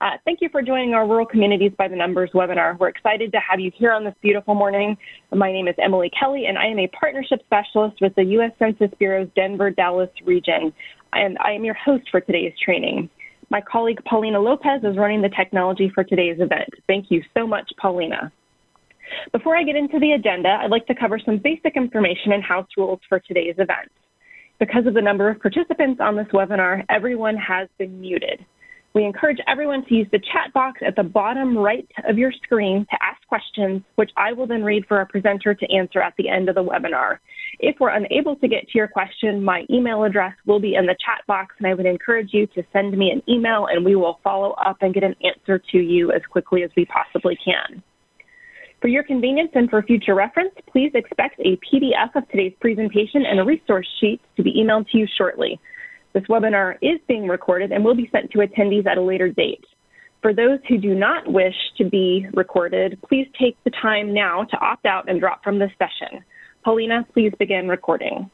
Uh, thank you for joining our Rural Communities by the Numbers webinar. We're excited to have you here on this beautiful morning. My name is Emily Kelly, and I am a partnership specialist with the U.S. Census Bureau's Denver Dallas region, and I am your host for today's training. My colleague Paulina Lopez is running the technology for today's event. Thank you so much, Paulina. Before I get into the agenda, I'd like to cover some basic information and house rules for today's event. Because of the number of participants on this webinar, everyone has been muted. We encourage everyone to use the chat box at the bottom right of your screen to ask questions, which I will then read for our presenter to answer at the end of the webinar. If we're unable to get to your question, my email address will be in the chat box, and I would encourage you to send me an email and we will follow up and get an answer to you as quickly as we possibly can. For your convenience and for future reference, please expect a PDF of today's presentation and a resource sheet to be emailed to you shortly. This webinar is being recorded and will be sent to attendees at a later date. For those who do not wish to be recorded, please take the time now to opt out and drop from this session. Paulina, please begin recording.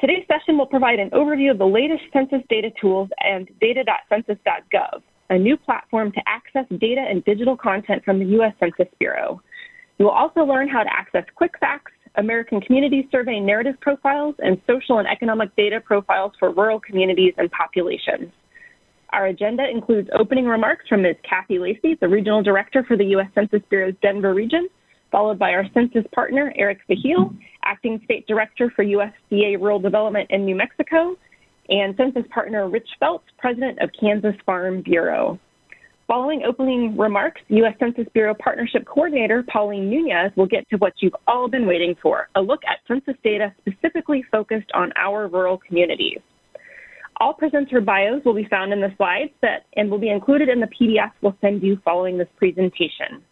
Today's session will provide an overview of the latest census data tools and data.census.gov, a new platform to access data and digital content from the U.S. Census Bureau. You will also learn how to access quick facts, American Community Survey narrative profiles, and social and economic data profiles for rural communities and populations. Our agenda includes opening remarks from Ms. Cathy Lacy, the Regional Director for the U.S. Census Bureau's Denver region, followed by our census partner, Eric Fahil, Acting State Director for USDA Rural Development in New Mexico, and census partner Rich Felts, President of Kansas Farm Bureau. Following opening remarks, U.S. Census Bureau Partnership Coordinator Pauline Nunez will get to what you've all been waiting for, a look at census data specifically focused on our rural communities. All presenter bios will be found in the slides that and will be included in the PDF we'll send you following this presentation.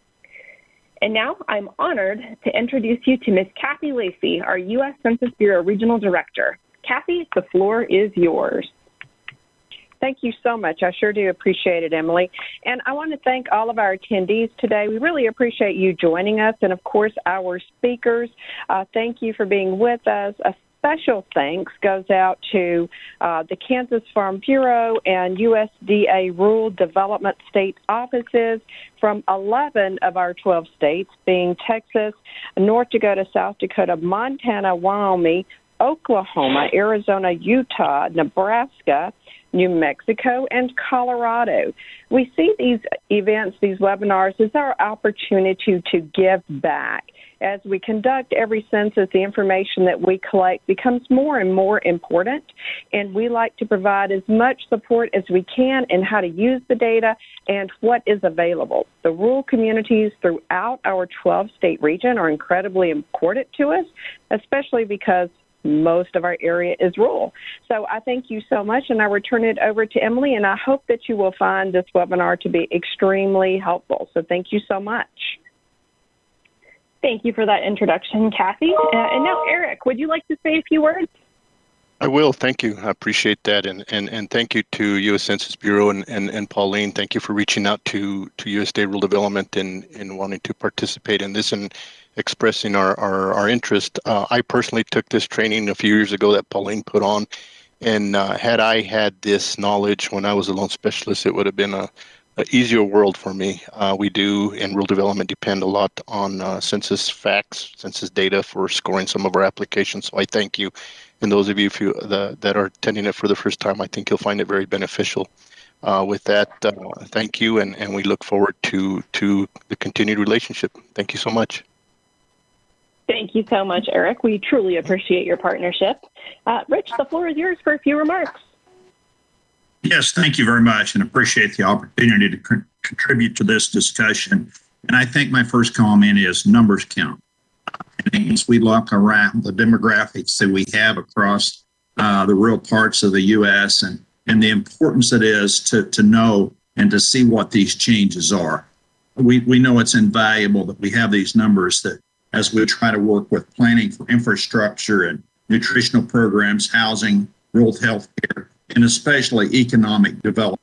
And now I'm honored to introduce you to Ms. Cathy Lacy, our U.S. Census Bureau Regional Director. Cathy, the floor is yours. Thank you so much. I sure do appreciate it, Emily. And I want to thank all of our attendees today. We really appreciate you joining us, and of course, our speakers. Uh, thank you for being with us. A special thanks goes out to uh, the Kansas Farm Bureau and USDA Rural Development State offices from 11 of our 12 states, being Texas, North Dakota, South Dakota, Montana, Wyoming, Oklahoma, Arizona, Utah, Nebraska, New Mexico, and Colorado. We see these events, these webinars, as our opportunity to give back. As we conduct every census, the information that we collect becomes more and more important, and we like to provide as much support as we can in how to use the data and what is available. The rural communities throughout our 12 state region are incredibly important to us, especially because most of our area is rural. So I thank you so much, and I return it over to Emily, and I hope that you will find this webinar to be extremely helpful. So thank you so much. Thank you for that introduction, Cathy. Uh, and now, Eric, would you like to say a few words? I will. Thank you. I appreciate that. And, and, and thank you to U.S. Census Bureau and, and, and Pauline. Thank you for reaching out to, to USDA Rural Development and, and wanting to participate in this and expressing our, our, our interest. Uh, I personally took this training a few years ago that Pauline put on. And uh, had I had this knowledge when I was a loan specialist, it would have been a, a easier world for me. Uh, we do in rural development depend a lot on uh, census facts, census data for scoring some of our applications. So I thank you. And those of you you, the, that are attending it for the first time, I think you'll find it very beneficial. Uh, with that, uh, thank you, and, and we look forward to to the continued relationship. Thank you so much. Thank you so much, Eric. We truly appreciate your partnership. Uh, Rich, the floor is yours for a few remarks. Yes, thank you very much and appreciate the opportunity to co- contribute to this discussion. And I think my first comment is numbers count. And as we look around the demographics that we have across uh, the rural parts of the U.S. and, and the importance it is to, to know and to see what these changes are. We, we know it's invaluable that we have these numbers that as we try to work with planning for infrastructure and nutritional programs, housing, rural health care, and especially economic development.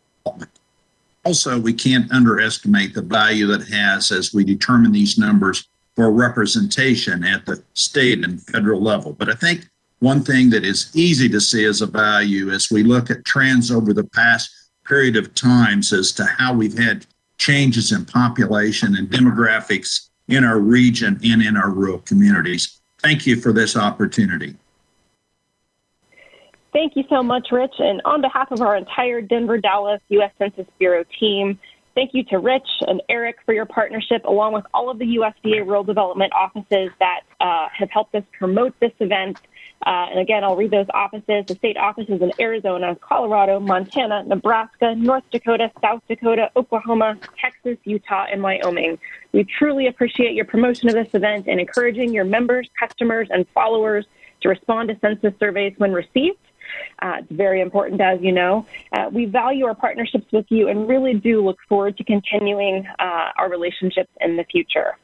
Also, we can't underestimate the value that has as we determine these numbers for representation at the state and federal level. But I think one thing that is easy to see as a value as we look at trends over the past period of times as to how we've had changes in population and demographics in our region and in our rural communities. Thank you for this opportunity. Thank you so much, Rich. And on behalf of our entire Denver Dallas U.S. Census Bureau team, thank you to Rich and Eric for your partnership, along with all of the USDA rural development offices that uh, have helped us promote this event. Uh, and again, I'll read those offices the state offices in Arizona, Colorado, Montana, Nebraska, North Dakota, South Dakota, Oklahoma, Texas, Utah, and Wyoming. We truly appreciate your promotion of this event and encouraging your members, customers, and followers to respond to census surveys when received. Uh, it's very important, as you know. Uh, we value our partnerships with you and really do look forward to continuing uh, our relationships in the future.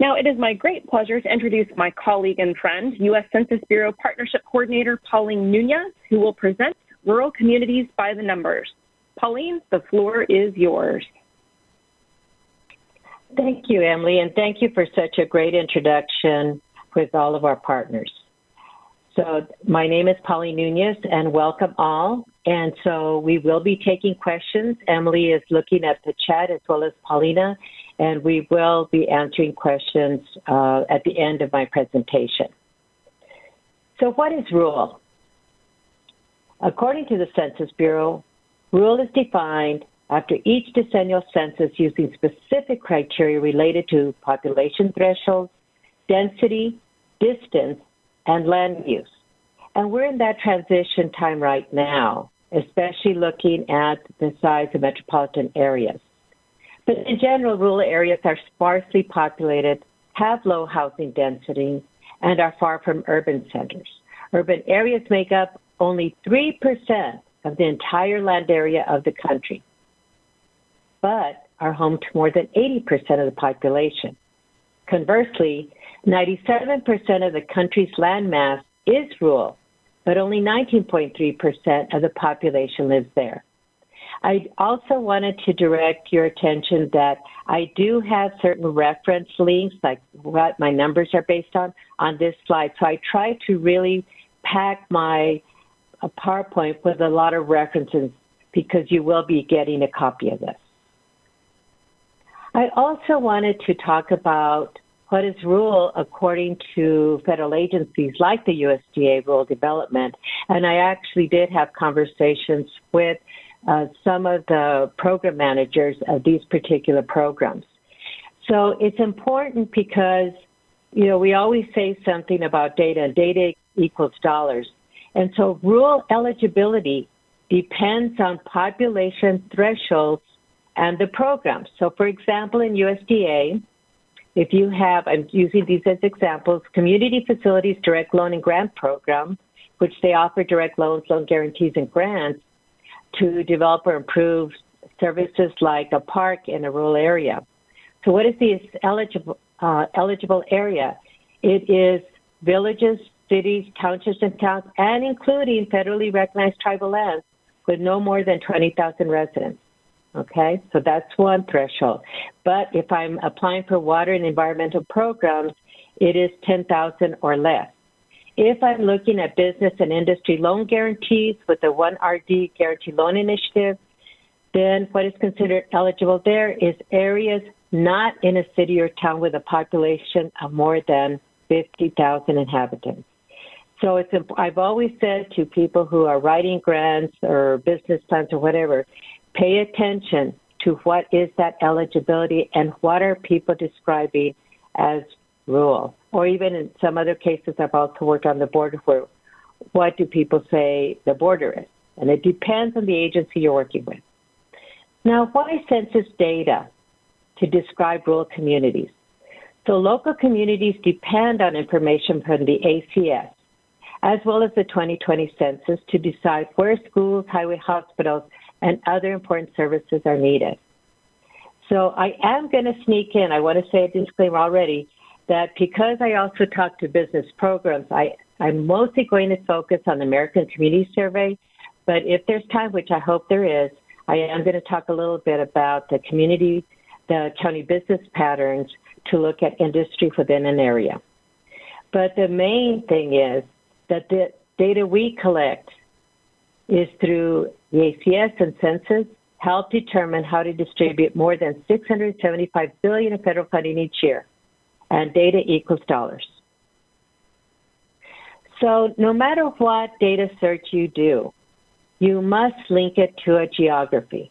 Now, it is my great pleasure to introduce my colleague and friend, U.S. Census Bureau Partnership Coordinator Pauline Nunez, who will present Rural Communities by the Numbers. Pauline, the floor is yours. Thank you, Emily, and thank you for such a great introduction with all of our partners. So my name is Pauline Nunez and welcome all. And so we will be taking questions. Emily is looking at the chat as well as Paulina, and we will be answering questions uh, at the end of my presentation. So what is rural? According to the Census Bureau, rural is defined after each decennial census using specific criteria related to population thresholds, density, distance, and land use. And we're in that transition time right now, especially looking at the size of metropolitan areas. But in general, rural areas are sparsely populated, have low housing density, and are far from urban centers. Urban areas make up only 3% of the entire land area of the country, but are home to more than 80% of the population. Conversely, 97% of the country's land mass is rural, but only 19.3% of the population lives there. I also wanted to direct your attention that I do have certain reference links, like what my numbers are based on, on this slide. So I try to really pack my uh, PowerPoint with a lot of references because you will be getting a copy of this. I also wanted to talk about what is rule according to federal agencies like the USDA Rural Development. And I actually did have conversations with uh, some of the program managers of these particular programs. So it's important because, you know, we always say something about data, and data equals dollars. And so rural eligibility depends on population thresholds and the programs. So, for example, in USDA, if you have, I'm using these as examples, Community Facilities Direct Loan and Grant Program, which they offer direct loans, loan guarantees, and grants to develop or improve services like a park in a rural area. So, what is the eligible uh, eligible area? It is villages, cities, townships, and towns, and including federally recognized tribal lands with no more than 20,000 residents. Okay, so that's one threshold. But if I'm applying for water and environmental programs, it is 10,000 or less. If I'm looking at business and industry loan guarantees with the OneRD Guarantee Loan Initiative, then what is considered eligible there is areas not in a city or town with a population of more than 50,000 inhabitants. So it's I've always said to people who are writing grants or business plans or whatever, pay attention to what is that eligibility and what are people describing as rural. Or even in some other cases, I've also worked on the border where what do people say the border is? And it depends on the agency you're working with. Now, why census data to describe rural communities? So local communities depend on information from the ACS, as well as the 2020 census to decide where schools, highway hospitals, and other important services are needed. So I am going to sneak in. I want to say a disclaimer already that because I also talk to business programs, I, I'm mostly going to focus on the American Community Survey. But if there's time, which I hope there is, I am going to talk a little bit about the community, the county business patterns to look at industry within an area. But the main thing is that the data we collect is through The ACS and census help determine how to distribute more than 675 billion in federal funding each year, and data equals dollars. So no matter what data search you do, you must link it to a geography.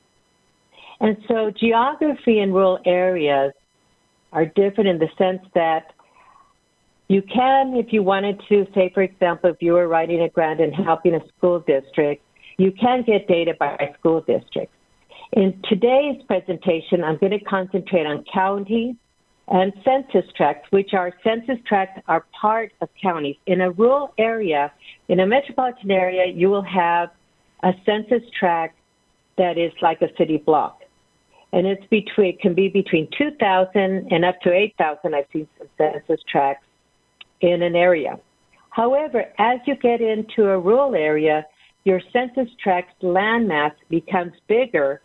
And so geography in rural areas are different in the sense that you can, if you wanted to, say, for example, if you were writing a grant and helping a school district, you can get data by school districts. In today's presentation, I'm going to concentrate on county and census tracts, which are census tracts are part of counties. In a rural area, in a metropolitan area, you will have a census tract that is like a city block. And it's between it can be between 2,000 and up to 8,000. I've seen some census tracts in an area. However, as you get into a rural area, your census tract landmass becomes bigger,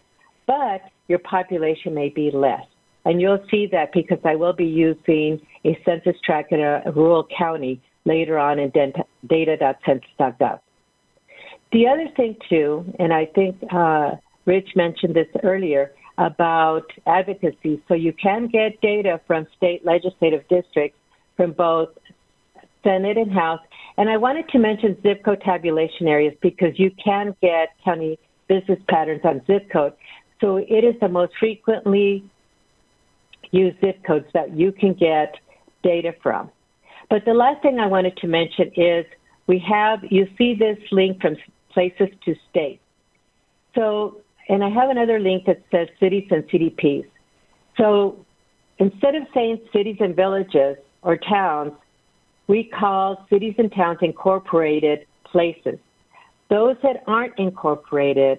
but your population may be less. And you'll see that because I will be using a census tract in a, rural county later on in data.census.gov. The other thing, too, and I think uh, Rich mentioned this earlier about advocacy. So you can get data from state legislative districts from both Senate and House. And I wanted to mention zip code tabulation areas because you can get county business patterns on zip code. So it is the most frequently use zip codes that you can get data from. But the last thing I wanted to mention is we have, you see this link from places to states. So, and I have another link that says cities and CDPs. So instead of saying cities and villages or towns, we call cities and towns incorporated places. Those that aren't incorporated,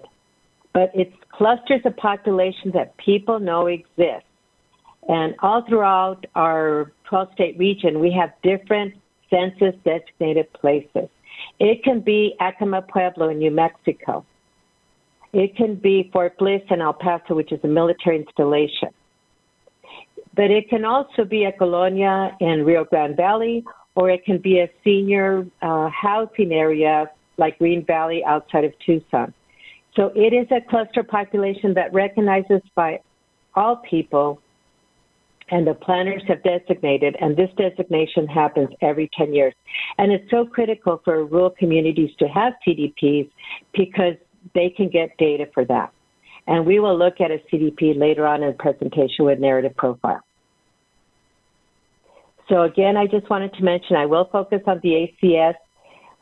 but it's clusters of population that people know exist. And all throughout our 12 state region, we have different census designated places. It can be Acoma Pueblo in New Mexico. It can be Fort Bliss in El Paso, which is a military installation. But it can also be a colonia in Rio Grande Valley, or it can be a senior uh, housing area like Green Valley outside of Tucson. So it is a cluster population that recognizes by all people and the planners have designated, and this designation happens every 10 years. And it's so critical for rural communities to have CDPs because they can get data for that. And we will look at a CDP later on in the presentation with narrative profile. So again, I just wanted to mention I will focus on the ACS,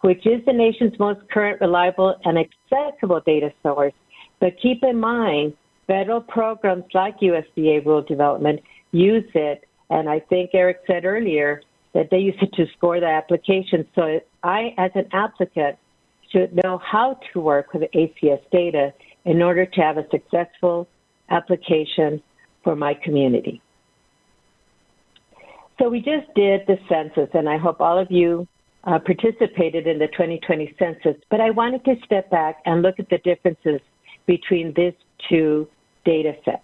which is the nation's most current, reliable, and accessible data source. But keep in mind, federal programs like USDA Rural Development use it. And I think Eric said earlier that they use it to score the application. So I, as an applicant, should know how to work with ACS data in order to have a successful application for my community. So we just did the census, and I hope all of you uh, participated in the 2020 census. But I wanted to step back and look at the differences between these two data sets.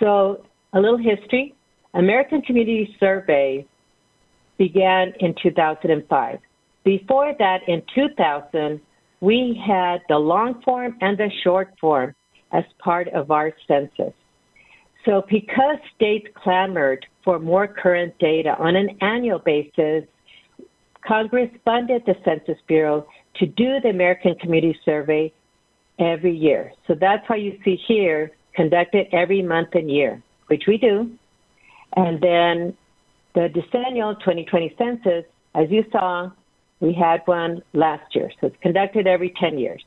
So a little history. American Community Survey began in 2005. Before that, in 2000, we had the long form and the short form as part of our census. So, because states clamored for more current data on an annual basis, Congress funded the Census Bureau to do the American Community Survey every year. So that's why you see here conducted every month and year which we do. And then the decennial 2020 census, as you saw, we had one last year. So it's conducted every 10 years.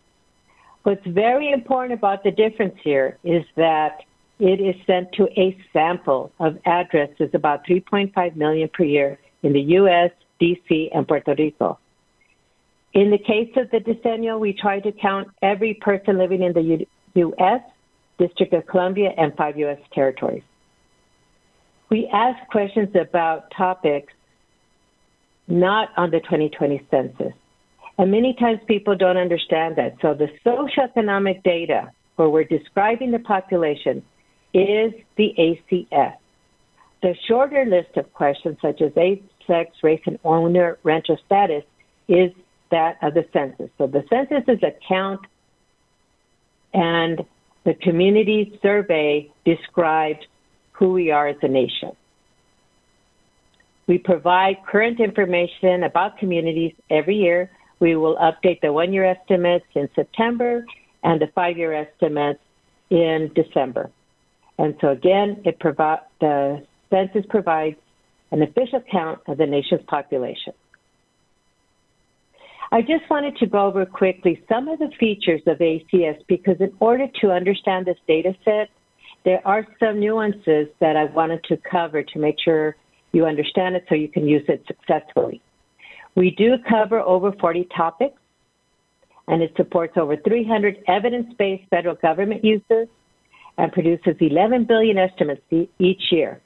What's very important about the difference here is that it is sent to a sample of addresses, about 3.5 million per year in the U.S., D.C., and Puerto Rico. In the case of the decennial, we try to count every person living in the U- U.S., District of Columbia, and five U.S. territories we ask questions about topics not on the 2020 census. And many times people don't understand that. So the socioeconomic data where we're describing the population is the ACS. The shorter list of questions such as age, sex, race, and owner rental status is that of the census. So the census is a count and the community survey describes who we are as a nation. We provide current information about communities every year. We will update the one year estimates in September and the five year estimates in December. And so again, it provi- the census provides an official count of the nation's population. I just wanted to go over quickly some of the features of ACS because in order to understand this data set, there are some nuances that I wanted to cover to make sure you understand it so you can use it successfully. We do cover over 40 topics, and it supports over 300 evidence-based federal government uses and produces 11 billion estimates each year.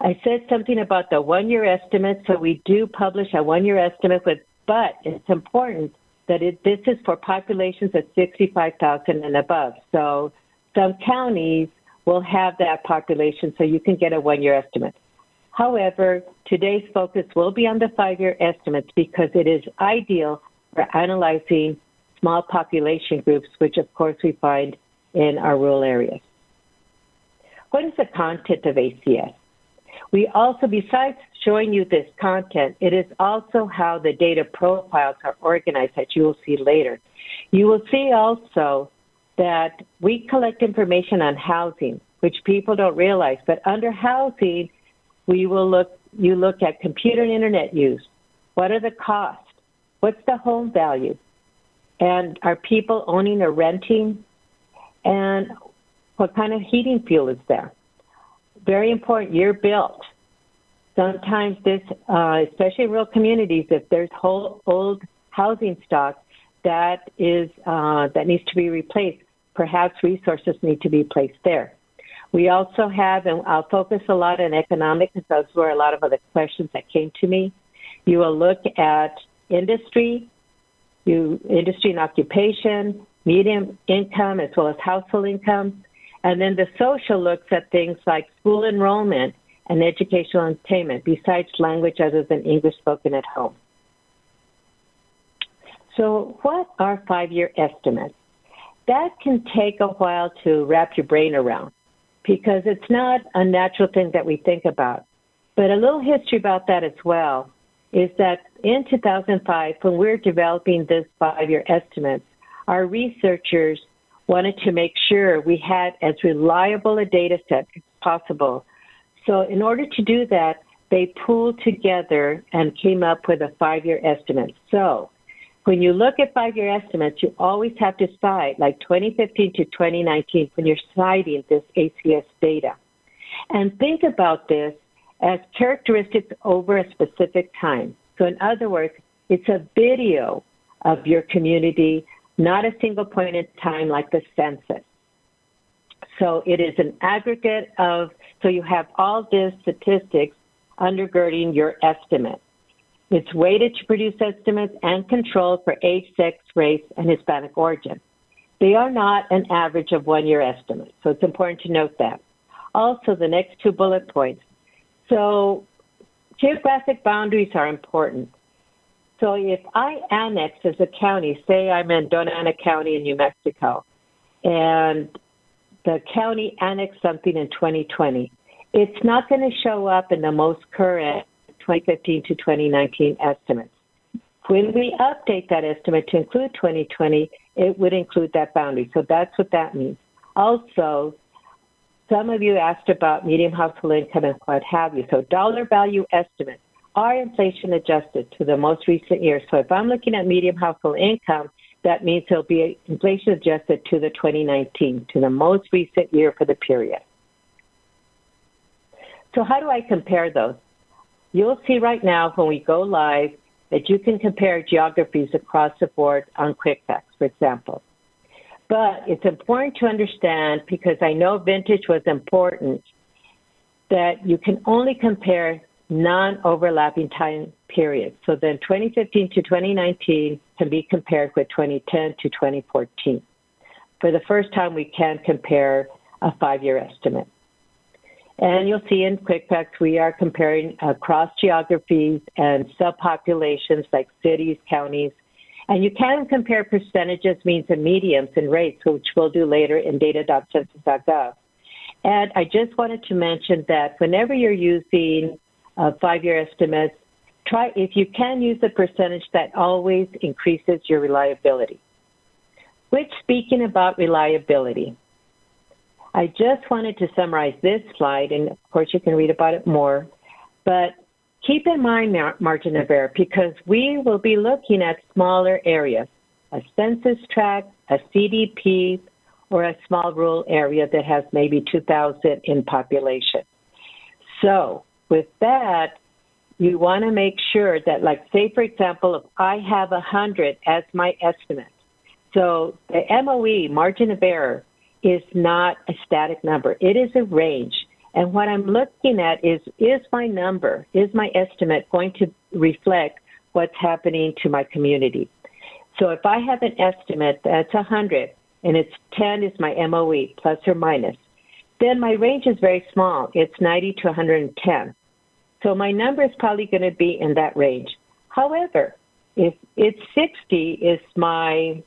I said something about the one-year estimate, so we do publish a one-year estimate with, but it's important that it, this is for populations of 65,000 and above. So some counties will have that population, so you can get a one-year estimate. However, today's focus will be on the five-year estimates because it is ideal for analyzing small population groups, which of course we find in our rural areas. What is the content of ACS? We also, besides showing you this content, it is also how the data profiles are organized that you will see later. You will see also that we collect information on housing, which people don't realize, but under housing, we will look, you look at computer and internet use. What are the costs? What's the home value? And are people owning or renting? And what kind of heating fuel is there? Very important, year built. Sometimes this, uh, especially in rural communities, if there's whole old housing stock that is uh, that needs to be replaced, perhaps resources need to be placed there. We also have, and I'll focus a lot on economic because those were a lot of other questions that came to me. You will look at industry, you industry and occupation, medium income as well as household income, and then the social looks at things like school enrollment and educational attainment, besides language other than English spoken at home. So, what are five year estimates? That can take a while to wrap your brain around because it's not a natural thing that we think about. But a little history about that as well is that in 2005, when we are developing this five year estimates, our researchers wanted to make sure we had as reliable a data set as possible. So, in order to do that, they pooled together and came up with a five year estimate. So, when you look at five year estimates, you always have to cite like 2015 to 2019 when you're citing this ACS data. And think about this as characteristics over a specific time. So, in other words, it's a video of your community, not a single point in time like the census. So, it is an aggregate of, so you have all these statistics undergirding your estimate. It's weighted to produce estimates and control for age, sex, race, and Hispanic origin. They are not an average of one year estimates, so it's important to note that. Also, the next two bullet points. So, geographic boundaries are important. So, if I annex as a county, say I'm in Dona Ana County in New Mexico, and the county annexed something in 2020, it's not going to show up in the most current 2015 to 2019 estimates. When we update that estimate to include 2020, it would include that boundary. So that's what that means. Also, some of you asked about median household income and what have you. So dollar value estimates are inflation adjusted to the most recent year. So if I'm looking at median household income, that means it'll be inflation adjusted to the 2019, to the most recent year for the period. So how do I compare those? You'll see right now when we go live that you can compare geographies across the board on QuickFacts, for example. But it's important to understand, because I know vintage was important, that you can only compare non-overlapping time periods. So then 2015 to 2019 can be compared with 2010 to 2014. For the first time, we can compare a five-year estimate. And you'll see in QuickFacts we are comparing across geographies and subpopulations like cities, counties, And you can compare percentages, means, and medians and rates, which we'll do later in data.census.gov. And I just wanted to mention that whenever you're using uh, five-year estimates, try if you can use a percentage that always increases your reliability. Which, speaking about reliability, I just wanted to summarize this slide, and of course you can read about it more. But keep in mind margin of error because we will be looking at smaller areas, a census tract, a CDP, or a small rural area that has maybe 2,000 in population. So with that, you want to make sure that, like, say, for example, if I have 100 as my estimate, so the MOE, margin of error, is not a static number. It is a range. And what I'm looking at is, is my number, is my estimate going to reflect what's happening to my community? So if I have an estimate that's 100 and it's 10 is my MOE, plus or minus, then my range is very small. It's 90 to 110. So my number is probably going to be in that range. However, if it's 60 is my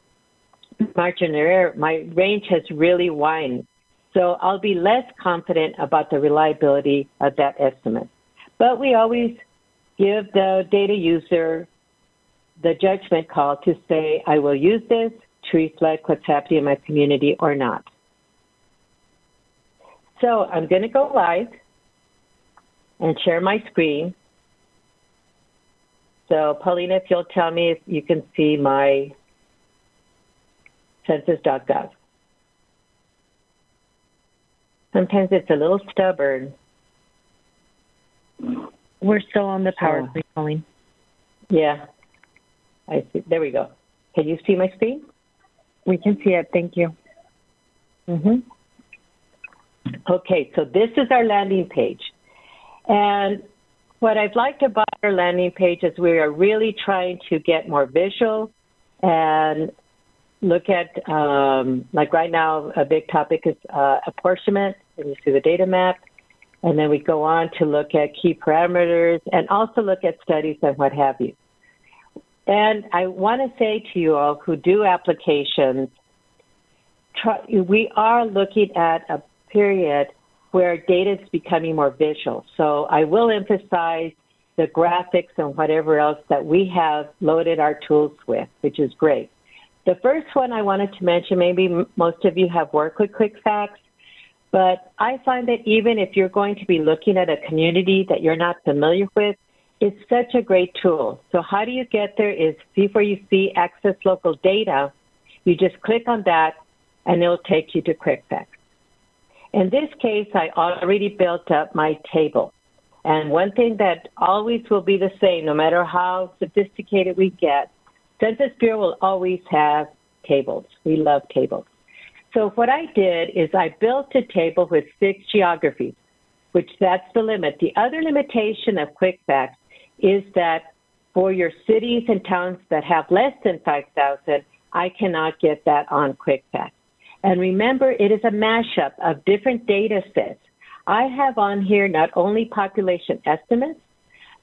margin of error, my range has really widened. So I'll be less confident about the reliability of that estimate. But we always give the data user the judgment call to say, I will use this to reflect what's happening in my community or not. So I'm going to go live and share my screen. So Paulina, if you'll tell me if you can see my census.gov. Sometimes it's a little stubborn. We're still on the PowerPoint. Pauline. Yeah. I see. There we go. Can you see my screen? We can see it. Thank you. Mm-hmm. Okay, so this is our landing page. And what I've liked about our landing page is we are really trying to get more visual and look at, um, like right now, a big topic is uh, apportionment, and you see the data map. And then we go on to look at key parameters and also look at studies and what have you. And I want to say to you all who do applications, try, we are looking at a period where data is becoming more visual. So I will emphasize the graphics and whatever else that we have loaded our tools with, which is great. The first one I wanted to mention, maybe most of you have worked with QuickFacts, but I find that even if you're going to be looking at a community that you're not familiar with, it's such a great tool. So how do you get there is before you see access local data, you just click on that and it'll take you to QuickFacts. In this case, I already built up my table. And one thing that always will be the same, no matter how sophisticated we get, Census Bureau will always have tables. We love tables. So what I did is I built a table with six geographies, which that's the limit. The other limitation of QuickFacts is that for your cities and towns that have less than 5,000, I cannot get that on QuickFacts. And remember, it is a mashup of different data sets. I have on here not only population estimates,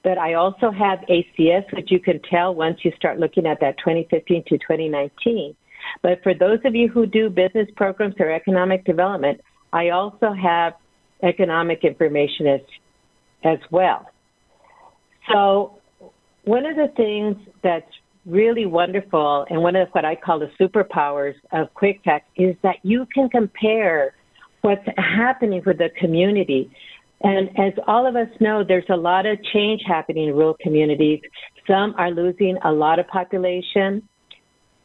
but I also have ACS, which you can tell once you start looking at that 2015 to 2019. But for those of you who do business programs or economic development, I also have economic information as, as well. So one of the things that's really wonderful and one of what I call the superpowers of QuickFacts is that you can compare what's happening with the community. And as all of us know, there's a lot of change happening in rural communities. Some are losing a lot of population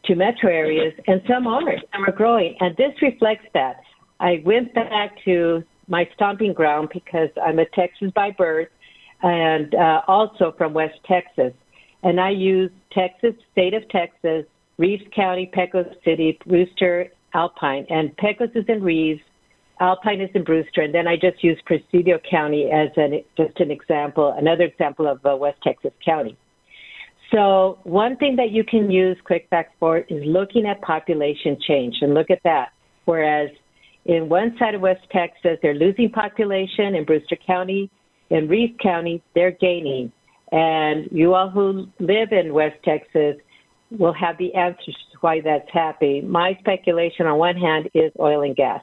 to metro areas, and some aren't. Some are growing. And this reflects that. I went back to my stomping ground because I'm a Texas by birth and uh, also from West Texas. And I use Texas, state of Texas, Reeves County, Pecos City, Brewster, Alpine. And Pecos is in Reeves, Alpine is in Brewster, and then I just use Presidio County as an, just an example, another example of uh, West Texas County. So one thing that you can use QuickFacts for is looking at population change, and look at that. Whereas in one side of West Texas, they're losing population in Brewster County, in Reeves County, they're gaining. And you all who live in West Texas, will have the answers to why that's happening. My speculation on one hand is oil and gas.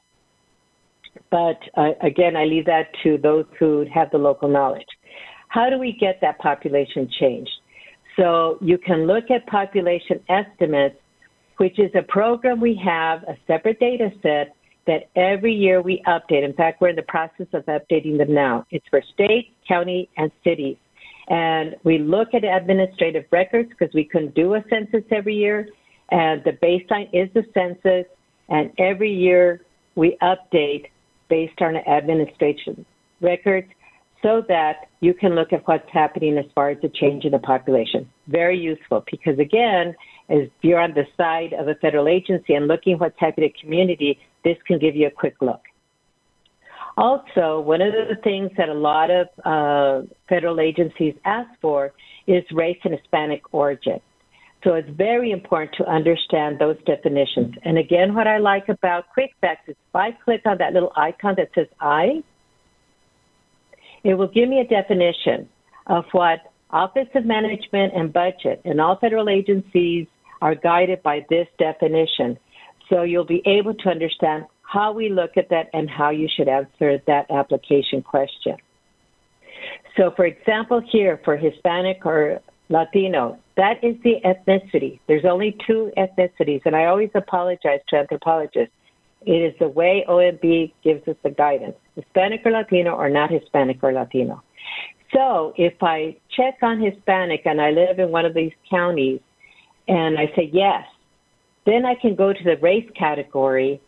But uh, again, I leave that to those who have the local knowledge. How do we get that population changed? So you can look at population estimates, which is a program we have, a separate data set that every year we update. In fact, we're in the process of updating them now. It's for state, county, and cities. And we look at administrative records because we couldn't do a census every year. And the baseline is the census. And every year we update based on administration records so that you can look at what's happening as far as the change in the population. Very useful because, again, as you're on the side of a federal agency and looking what's happening in the community, this can give you a quick look. Also, one of the things that a lot of uh, federal agencies ask for is race and Hispanic origin. So it's very important to understand those definitions. And again, what I like about QuickFacts is if I click on that little icon that says I, it will give me a definition of what Office of Management and Budget and all federal agencies are guided by this definition. So you'll be able to understand how we look at that and how you should answer that application question. So, for example, here for Hispanic or Latino, that is the ethnicity. There's only two ethnicities, and I always apologize to anthropologists. It is the way OMB gives us the guidance Hispanic or Latino, or not Hispanic or Latino. So, if I check on Hispanic and I live in one of these counties and I say yes, then I can go to the race category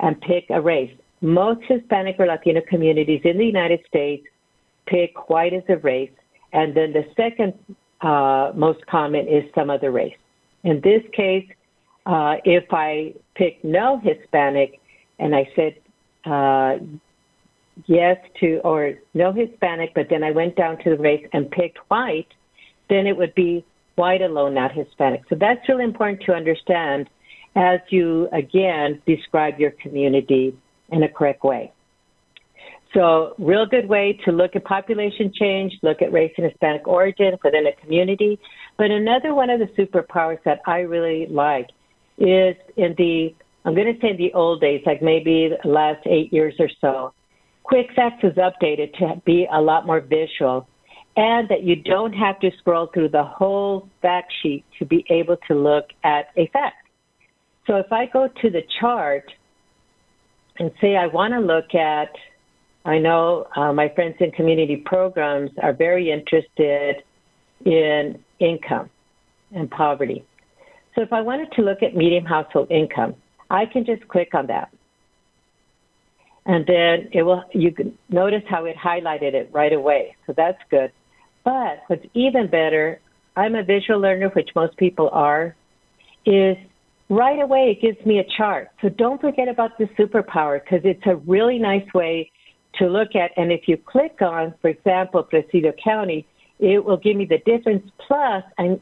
and pick a race. Most Hispanic or Latino communities in the United States pick white as a race, and then the second uh, most common is some other race. In this case, uh, if I pick no Hispanic and I said uh, yes to, or no Hispanic, but then I went down to the race and picked white, then it would be white alone, not Hispanic. So that's really important to understand as you again describe your community in a correct way. So, real good way to look at population change, look at race and Hispanic origin within a community. But another one of the superpowers that I really like is in the, I'm going to say the old days, like maybe the last eight years or so, QuickFacts is updated to be a lot more visual and that you don't have to scroll through the whole fact sheet to be able to look at a fact. So if I go to the chart and say I want to look at, I know uh, my friends in community programs are very interested in income and poverty. So if I wanted to look at median household income, I can just click on that. And then it will you can notice how it highlighted it right away. So that's good. But what's even better, I'm a visual learner, which most people are, is right away it gives me a chart. So don't forget about the superpower because it's a really nice way to look at. And if you click on, for example, Presidio County, it will give me the difference. Plus, I'm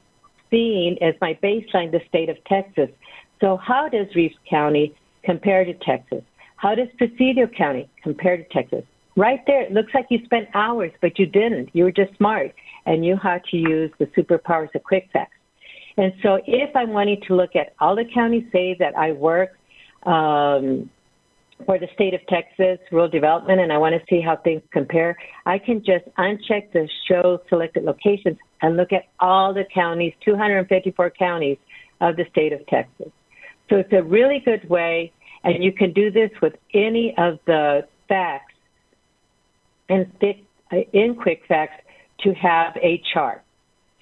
seeing as my baseline the state of Texas. So how does Reeves County compare to Texas? How does Presidio County compare to Texas? Right there, it looks like you spent hours, but you didn't. You were just smart and knew how to use the superpowers of QuickFacts. And so if I'm wanting to look at all the counties, say that I work um, for the state of Texas rural development and I want to see how things compare, I can just uncheck the show selected locations and look at all the counties, 254 counties of the state of Texas. So it's a really good way, and you can do this with any of the facts and fit uh, in QuickFacts to have a chart.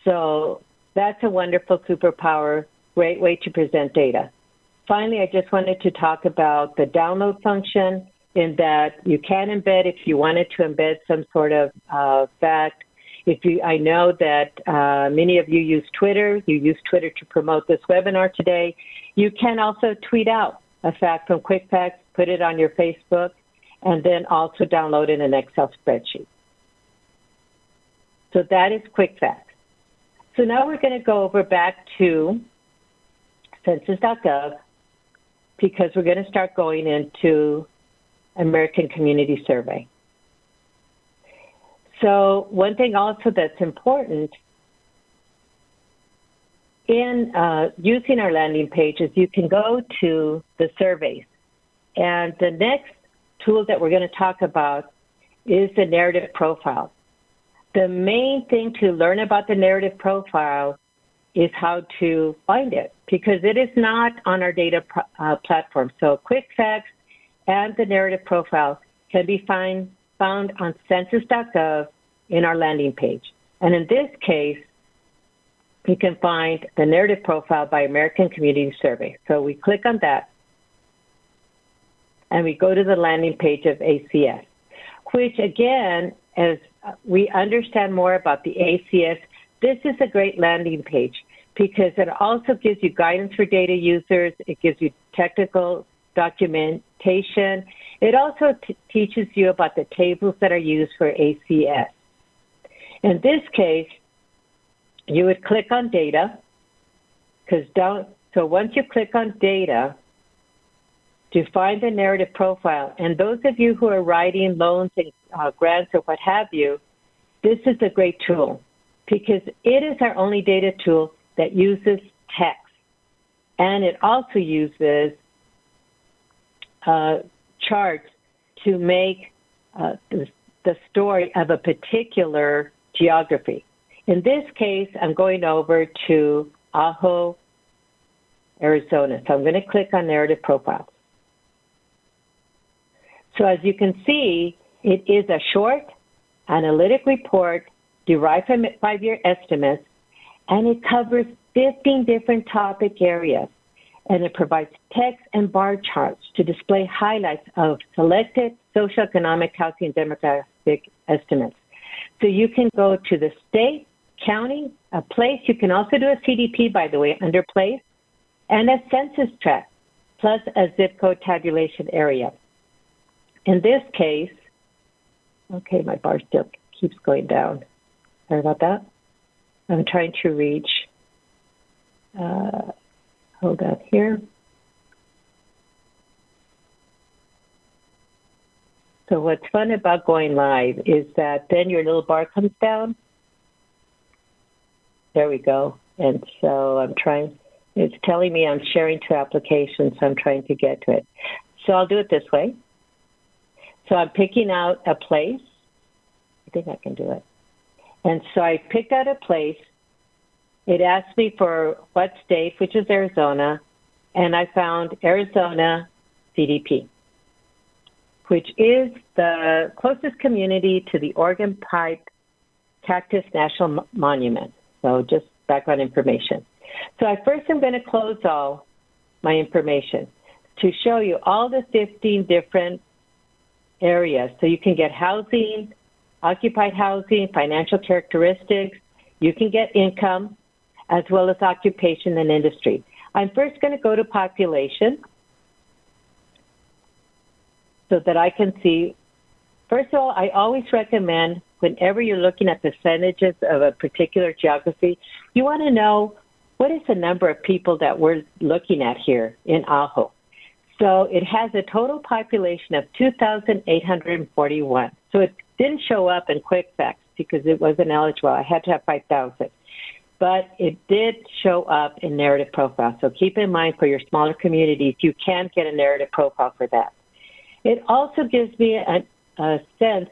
So that's a wonderful superpower, great way to present data. Finally, I just wanted to talk about the download function in that you can embed if you wanted to embed some sort of uh, fact. If you, I know that uh, many of you use Twitter. You use Twitter to promote this webinar today. You can also tweet out a fact from QuickFacts, put it on your Facebook, and then also download in an Excel spreadsheet. So that is QuickFacts. So now we're going to go over back to census.gov because we're going to start going into American Community Survey. So one thing also that's important in uh, using our landing pages, you can go to the surveys. And the next tool that we're going to talk about is the narrative profile. The main thing to learn about the narrative profile is how to find it because it is not on our data uh, platform. So quick facts and the narrative profile can be find, found on census.gov in our landing page. And in this case, you can find the narrative profile by American Community Survey. So we click on that and we go to the landing page of ACS, which again, as we understand more about the ACS, this is a great landing page because it also gives you guidance for data users, it gives you technical documentation, it also t- teaches you about the tables that are used for ACS. In this case, you would click on data because don't so once you click on data to find the narrative profile and those of you who are writing loans and uh, grants or what have you this is a great tool because it is our only data tool that uses text and it also uses uh, charts to make uh, the, the story of a particular geography. In this case, I'm going over to Ajo, Arizona. So I'm going to click on narrative profiles. So as you can see, it is a short analytic report derived from five-year estimates, and it covers 15 different topic areas, and it provides text and bar charts to display highlights of selected socioeconomic, housing, and demographic estimates. So you can go to the state, county, a place. You can also do a CDP, by the way, under place, and a census tract, plus a zip code tabulation area. In this case, okay, my bar still keeps going down. Sorry about that. I'm trying to reach, uh, hold on here. So what's fun about going live is that then your little bar comes down. There we go. And so I'm trying, it's telling me I'm sharing two applications, so I'm trying to get to it. So I'll do it this way. So I'm picking out a place. I think I can do it. And so I picked out a place. It asked me for what state, which is Arizona, and I found Arizona CDP which is the closest community to the Organ Pipe Cactus National Monument. So just background information. So I first am going to close all my information to show you all the 15 different areas. So you can get housing, occupied housing, financial characteristics. You can get income as well as occupation and industry. I'm first going to go to population so that I can see. First of all, I always recommend whenever you're looking at percentages of a particular geography, you want to know what is the number of people that we're looking at here in Ajo. So it has a total population of 2,841. So it didn't show up in QuickFacts because it wasn't eligible. I had to have 5,000. But it did show up in narrative profile. So keep in mind for your smaller communities, you can get a narrative profile for that. It also gives me a, a sense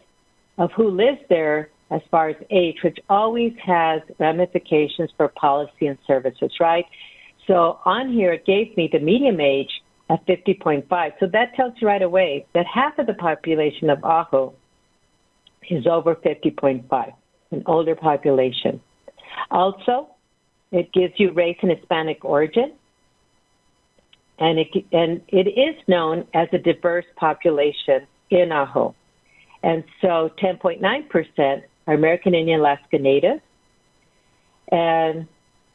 of who lives there as far as age, which always has ramifications for policy and services, right? So on here, it gave me the medium age at 50.5. So that tells you right away that half of the population of Ajo is over 50.5, an older population. Also, it gives you race and Hispanic origin and it, and it is known as a diverse population in Ajo. And so 10.9% are American Indian Alaska Native, and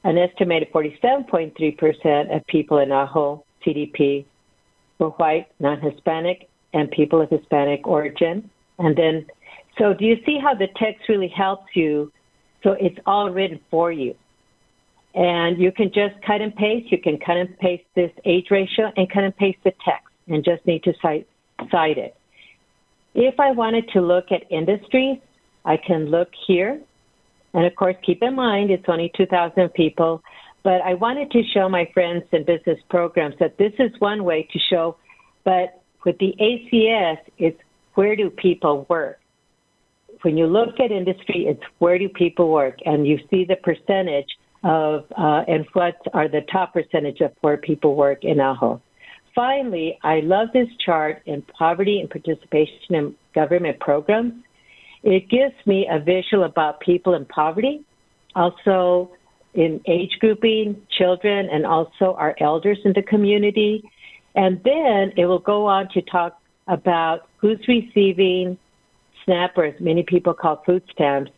an estimated 47.3% of people in Ajo CDP were white, non Hispanic, and people of Hispanic origin. And then, so do you see how the text really helps you? So it's all written for you. And you can just cut and paste. You can cut and paste this age ratio and cut and paste the text and just need to cite, cite it. If I wanted to look at industries, I can look here. And of course, keep in mind it's only 2,000 people, But I wanted to show my friends in business programs that this is one way to show, but with the ACS, it's where do people work? When you look at industry, it's where do people work? And you see the percentage of, uh, and what are the top percentage of where people work in Ajo. Finally, I love this chart in poverty and participation in government programs. It gives me a visual about people in poverty, also in age grouping, children, and also our elders in the community. And then it will go on to talk about who's receiving SNAP, or as many people call food stamps,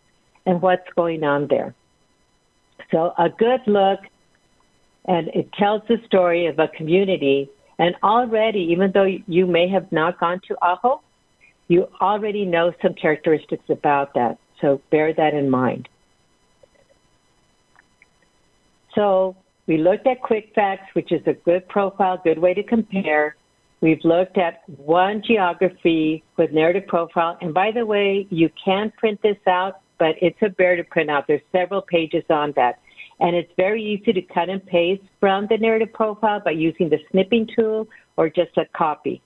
and what's going on there. So a good look, and it tells the story of a community. And already, even though you may have not gone to Ajo, you already know some characteristics about that. So bear that in mind. So we looked at quick facts, which is a good profile, good way to compare. We've looked at one geography with narrative profile. And by the way, you can print this out, but it's a bear to print out. There's several pages on that. And it's very easy to cut and paste from the narrative profile by using the snipping tool or just a copy,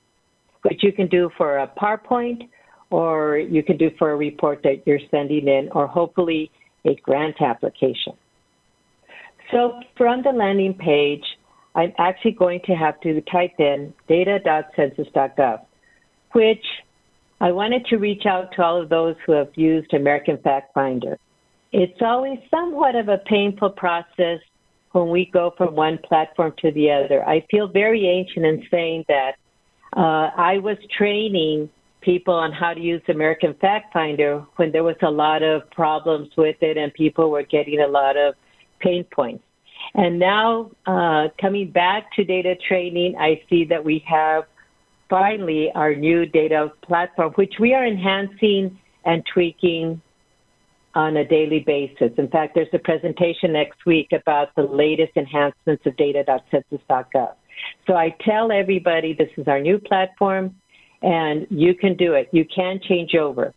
which you can do for a PowerPoint or you can do for a report that you're sending in or hopefully a grant application. So from the landing page, I'm actually going to have to type in data.census.gov, which I wanted to reach out to all of those who have used American Fact Finder. It's always somewhat of a painful process when we go from one platform to the other. I feel very ancient in saying that uh, I was training people on how to use American Fact Finder when there was a lot of problems with it and people were getting a lot of pain points. And now, uh, coming back to data training, I see that we have finally our new data platform, which we are enhancing and tweaking on a daily basis. In fact, there's a presentation next week about the latest enhancements of data.census.gov. So I tell everybody this is our new platform and you can do it. You can change over.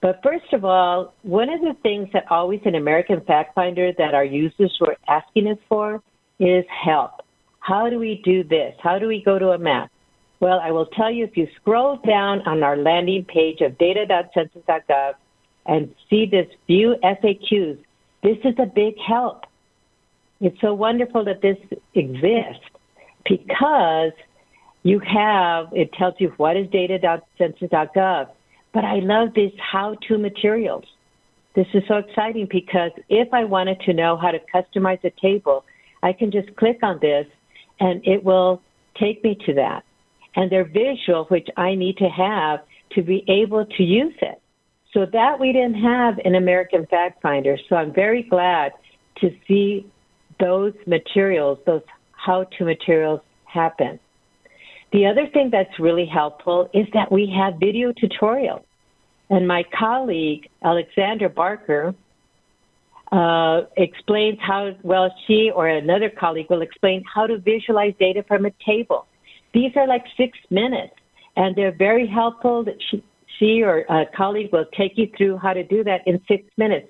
But first of all, one of the things that always in American Fact Finder that our users were asking us for is help. How do we do this? How do we go to a map? Well, I will tell you if you scroll down on our landing page of data.census.gov and see this view FAQs, this is a big help. It's so wonderful that this exists because you have, it tells you what is data.census.gov, but I love these how-to materials. This is so exciting because if I wanted to know how to customize a table, I can just click on this and it will take me to that. And they're visual, which I need to have to be able to use it. So that we didn't have in American Fact Finder. So I'm very glad to see those materials, those how-to materials happen. The other thing that's really helpful is that we have video tutorials. And my colleague, Alexandra Barker, uh, explains how, well, she or another colleague will explain how to visualize data from a table. These are like six minutes, and they're very helpful. That she, she or a colleague will take you through how to do that in six minutes,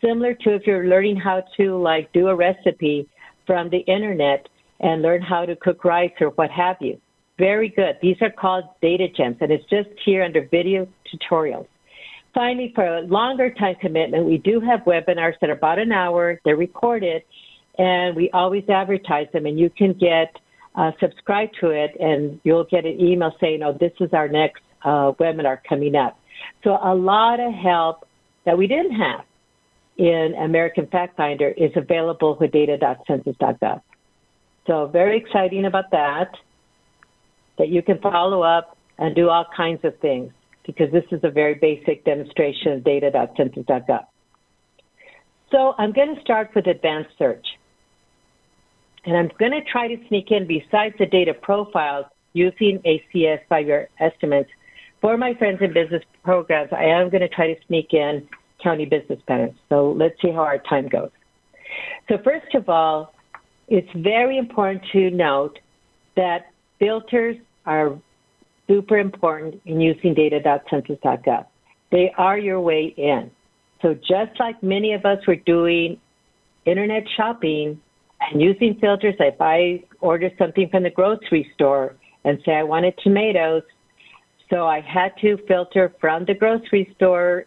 similar to if you're learning how to like do a recipe from the internet and learn how to cook rice or what have you. Very good. These are called data gems, and it's just here under video tutorials. Finally, for a longer time commitment, we do have webinars that are about an hour. They're recorded, and we always advertise them, and you can get uh, subscribe to it, and you'll get an email saying, "Oh, this is our next uh, webinar coming up." So a lot of help that we didn't have in American Fact Finder is available with data.census.gov. So very exciting about that that you can follow up and do all kinds of things because this is a very basic demonstration of data.census.gov. So I'm going to start with advanced search. And I'm going to try to sneak in, besides the data profiles, using ACS five-year estimates. For my friends in business programs, I am going to try to sneak in county business patterns. So let's see how our time goes. So first of all, it's very important to note that filters are super important in using data.census.gov. They are your way in. So just like many of us were doing internet shopping And using filters, if I order something from the grocery store and say I wanted tomatoes, so I had to filter from the grocery store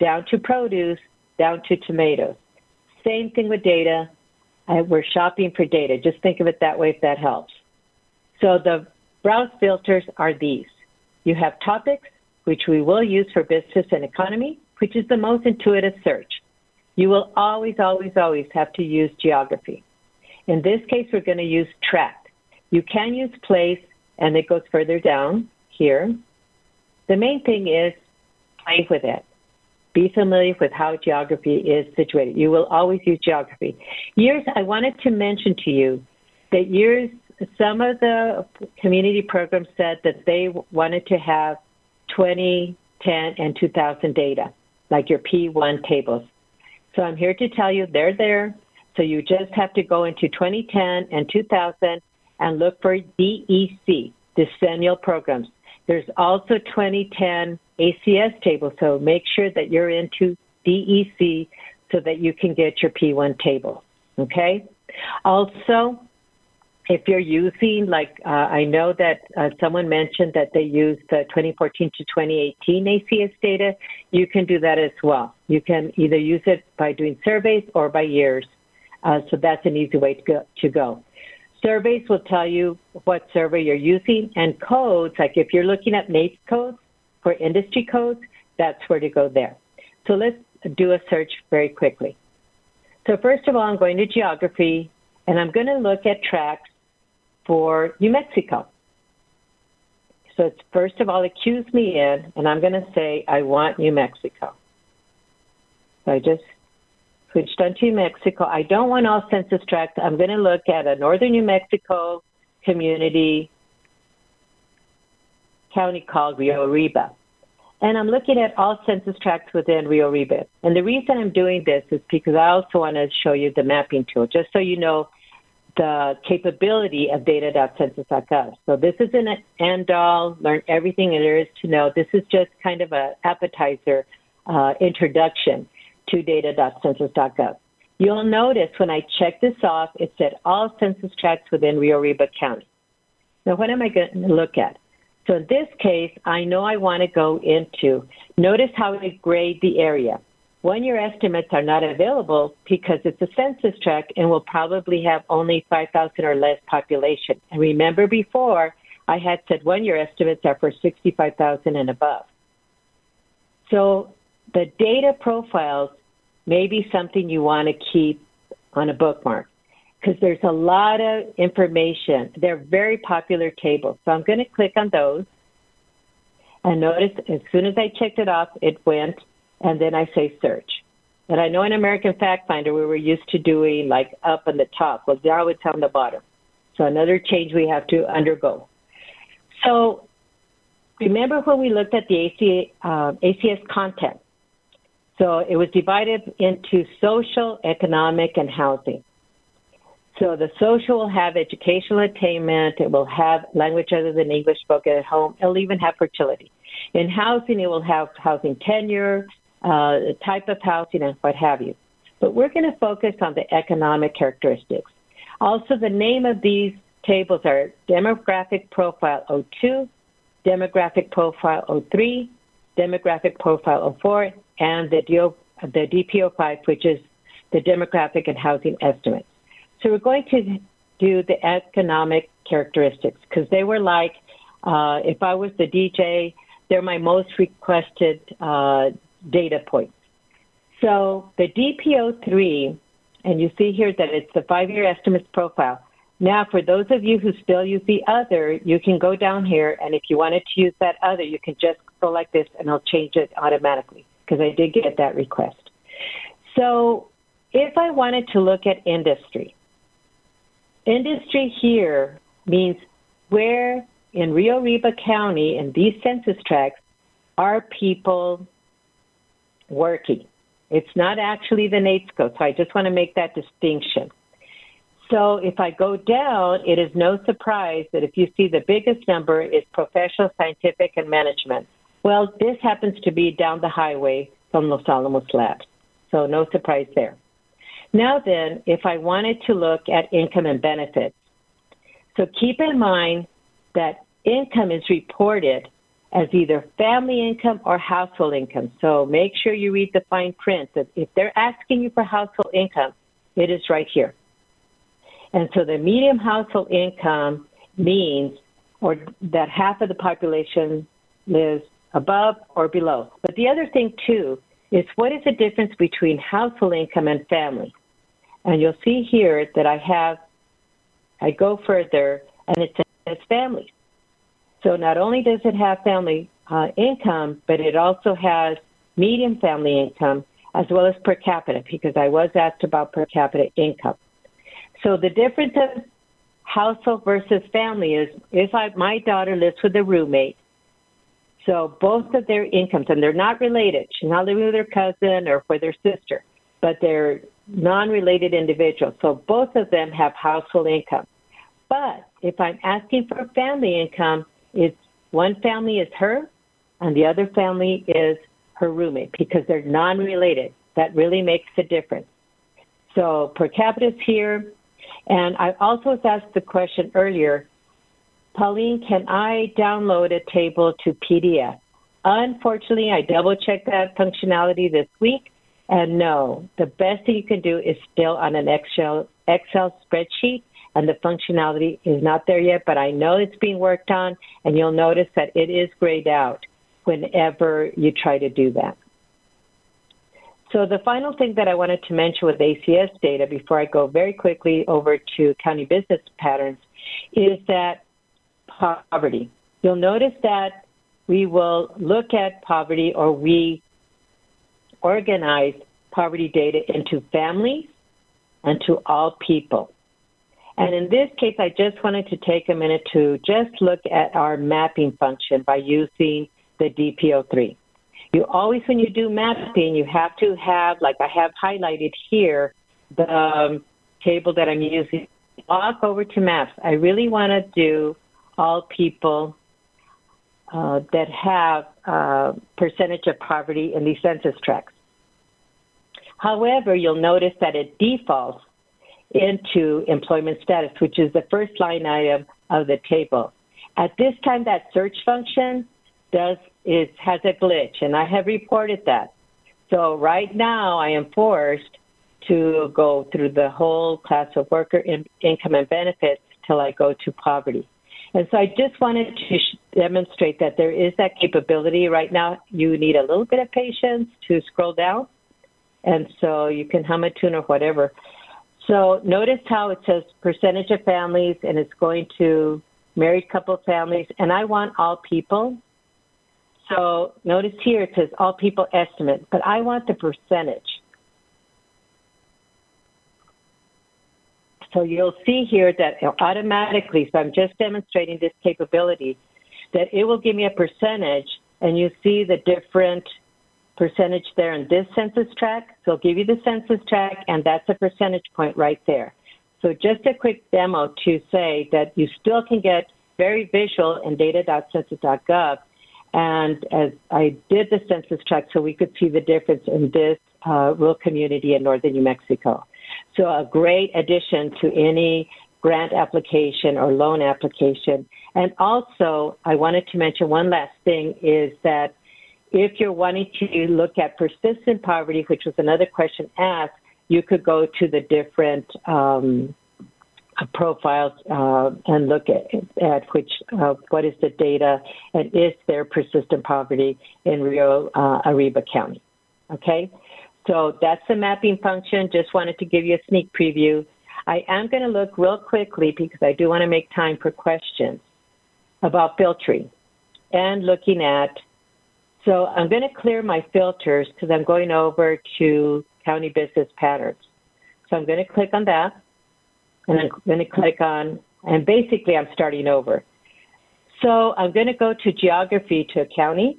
down to produce, down to tomatoes. Same thing with data. I, we're shopping for data. Just think of it that way if that helps. So the browse filters are these. You have topics, which we will use for business and economy, which is the most intuitive search. You will always, always, always have to use geography. In this case, we're going to use tract. You can use place, and it goes further down here. The main thing is play with it. Be familiar with how geography is situated. You will always use geography. Years, I wanted to mention to you that years, some of the community programs said that they wanted to have 2010 and 2000 data, like your P1 tables. So I'm here to tell you they're there. So you just have to go into 2010 and 2000 and look for DEC, decennial programs. There's also 2010 ACS table, so make sure that you're into DEC so that you can get your P1 table. Okay? Also, if you're using, like, uh, I know that uh, someone mentioned that they used the 2014 to 2018 ACS data, you can do that as well. You can either use it by doing surveys or by years. Uh, so that's an easy way to go, to go. Surveys will tell you what survey you're using, and codes, like if you're looking at NAICS codes for industry codes, that's where to go there. So let's do a search very quickly. So first of all, I'm going to geography, and I'm going to look at tracts for New Mexico. So it's first of all, it cues me in, and I'm going to say, I want New Mexico. So I just switched on to New Mexico. I don't want all census tracts. I'm going to look at a northern New Mexico community county called Rio Arriba. And I'm looking at all census tracts within Rio Arriba. And the reason I'm doing this is because I also want to show you the mapping tool, just so you know the capability of data.census.gov. So this isn't an end all, learn everything there is to know. This is just kind of an appetizer uh, introduction to data.census.gov. You'll notice when I check this off, it said all census tracts within Rio Arriba County. Now, what am I going to look at? So in this case, I know I want to go into, notice how it grade the area. One year estimates are not available because it's a census tract and will probably have only 5,000 or less population. And remember before, I had said one year estimates are for 65,000 and above. So the data profiles may be something you want to keep on a bookmark because there's a lot of information. They're very popular tables. So I'm going to click on those. And notice as soon as I checked it off, it went and then I say search. And I know in American Fact Finder we were used to doing like up on the top. Well, now it's on the bottom. So another change we have to undergo. So remember when we looked at the uh, ACS content? So it was divided into social, economic, and housing. So the social will have educational attainment. It will have language other than English spoken at home. It'll even have fertility. In housing, it will have housing tenure, uh, type of housing, and what have you. But we're going to focus on the economic characteristics. Also, the name of these tables are Demographic Profile 02, Demographic Profile 03, Demographic Profile 04, and the, DO, the DP05, which is the Demographic and Housing Estimates. So we're going to do the economic characteristics because they were like, uh, if I was the DJ, they're my most requested uh, data points. So the DP03, and you see here that it's the five-year estimates profile. Now, for those of you who still use the other, you can go down here, and if you wanted to use that other, you can just select this, and I'll change it automatically because I did get that request. So if I wanted to look at industry, industry here means where in Rio Arriba County in these census tracts are people working. It's not actually the NAICS code, so I just want to make that distinction. So if I go down, it is no surprise that if you see the biggest number is professional, scientific, and management. Well, this happens to be down the highway from Los Alamos Labs, so no surprise there. Now then, if I wanted to look at income and benefits, so keep in mind that income is reported as either family income or household income. So make sure you read the fine print that if they're asking you for household income, it is right here. And so the median household income means or that half of the population lives above or below. But the other thing too is what is the difference between household income and family? And you'll see here that I have I go further and it says families. So not only does it have family uh, income, but it also has median family income as well as per capita because I was asked about per capita income. So the difference of household versus family is if I, my daughter lives with a roommate, so both of their incomes, and they're not related. She's not living with her cousin or with her sister, but they're non-related individuals. So both of them have household income. But if I'm asking for family income, it's one family is her and the other family is her roommate because they're non-related. That really makes a difference. So per capita is here. And I also was asked the question earlier, Pauline, can I download a table to PDF? Unfortunately, I double checked that functionality this week, and no, the best thing you can do is still on an Excel Excel spreadsheet, and the functionality is not there yet. But I know it's being worked on, and you'll notice that it is grayed out whenever you try to do that. So the final thing that I wanted to mention with ACS data before I go very quickly over to county business patterns is that poverty. You'll notice that we will look at poverty or we organize poverty data into families and to all people. And in this case, I just wanted to take a minute to just look at our mapping function by using the DP03. You always, when you do mapping, you have to have, like I have highlighted here, the um, table that I'm using. Walk over to maps. I really want to do all people uh, that have uh, percentage of poverty in these census tracts. However, you'll notice that it defaults into employment status, which is the first line item of the table. At this time, that search function does is has a glitch, and I have reported that. So right now, I am forced to go through the whole class of worker in, income and benefits till I go to poverty. And so I just wanted to sh- demonstrate that there is that capability. Right now, you need a little bit of patience to scroll down. And so you can hum a tune or whatever. So notice how it says percentage of families and it's going to married couple families. And I want all people. So notice here it says all people estimate, but I want the percentage. So you'll see here that automatically, so I'm just demonstrating this capability, that it will give me a percentage, and you see the different percentage there in this census tract. So it'll give you the census tract, and that's a percentage point right there. So just a quick demo to say that you still can get very visual in data.census.gov. And as I did the census tract so we could see the difference in this uh, rural community in northern New Mexico. So a great addition to any grant application or loan application. And also, I wanted to mention one last thing is that if you're wanting to look at persistent poverty, which was another question asked, you could go to the different um, profiles uh, and look at, at which uh, what is the data and is there persistent poverty in Rio uh, Arriba County. Okay, so that's the mapping function. Just wanted to give you a sneak preview. I am going to look real quickly because I do want to make time for questions about filtering and looking at. So I'm going to clear my filters because I'm going over to county business patterns. So I'm going to click on that and I'm going to click on, and basically I'm starting over. So I'm going to go to geography to a county